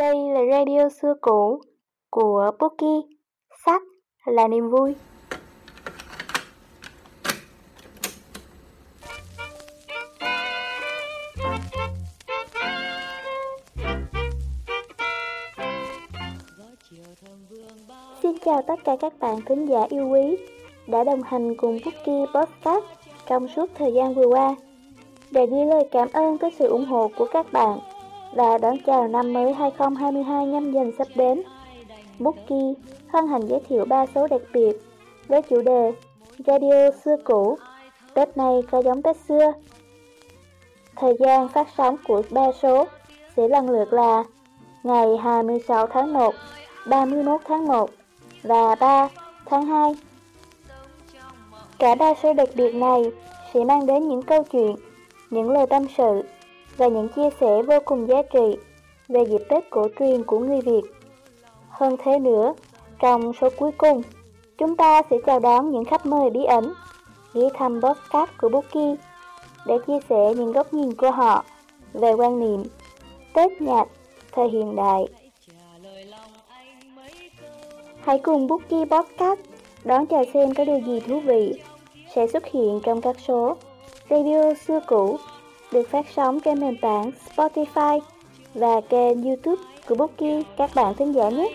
Đây là radio xưa cũ của Pookie. sách là niềm vui. Xin chào tất cả các bạn thính giả yêu quý đã đồng hành cùng Bookie Podcast trong suốt thời gian vừa qua để gửi lời cảm ơn tới sự ủng hộ của các bạn và đón chào năm mới 2022 nhâm dần sắp đến. Bookie hân hạnh giới thiệu ba số đặc biệt với chủ đề Radio xưa cũ, Tết này có giống Tết xưa. Thời gian phát sóng của ba số sẽ lần lượt là ngày 26 tháng 1, 31 tháng 1 và 3 tháng 2. Cả ba số đặc biệt này sẽ mang đến những câu chuyện, những lời tâm sự và những chia sẻ vô cùng giá trị về dịp Tết cổ truyền của người Việt. Hơn thế nữa, trong số cuối cùng, chúng ta sẽ chào đón những khách mời bí ẩn ghé thăm podcast của Bookie để chia sẻ những góc nhìn của họ về quan niệm Tết nhạc thời hiện đại. Hãy cùng Bookie Podcast đón chờ xem có điều gì thú vị sẽ xuất hiện trong các số radio xưa cũ được phát sóng trên nền tảng Spotify và kênh YouTube của Bookie các bạn thính giả nhé.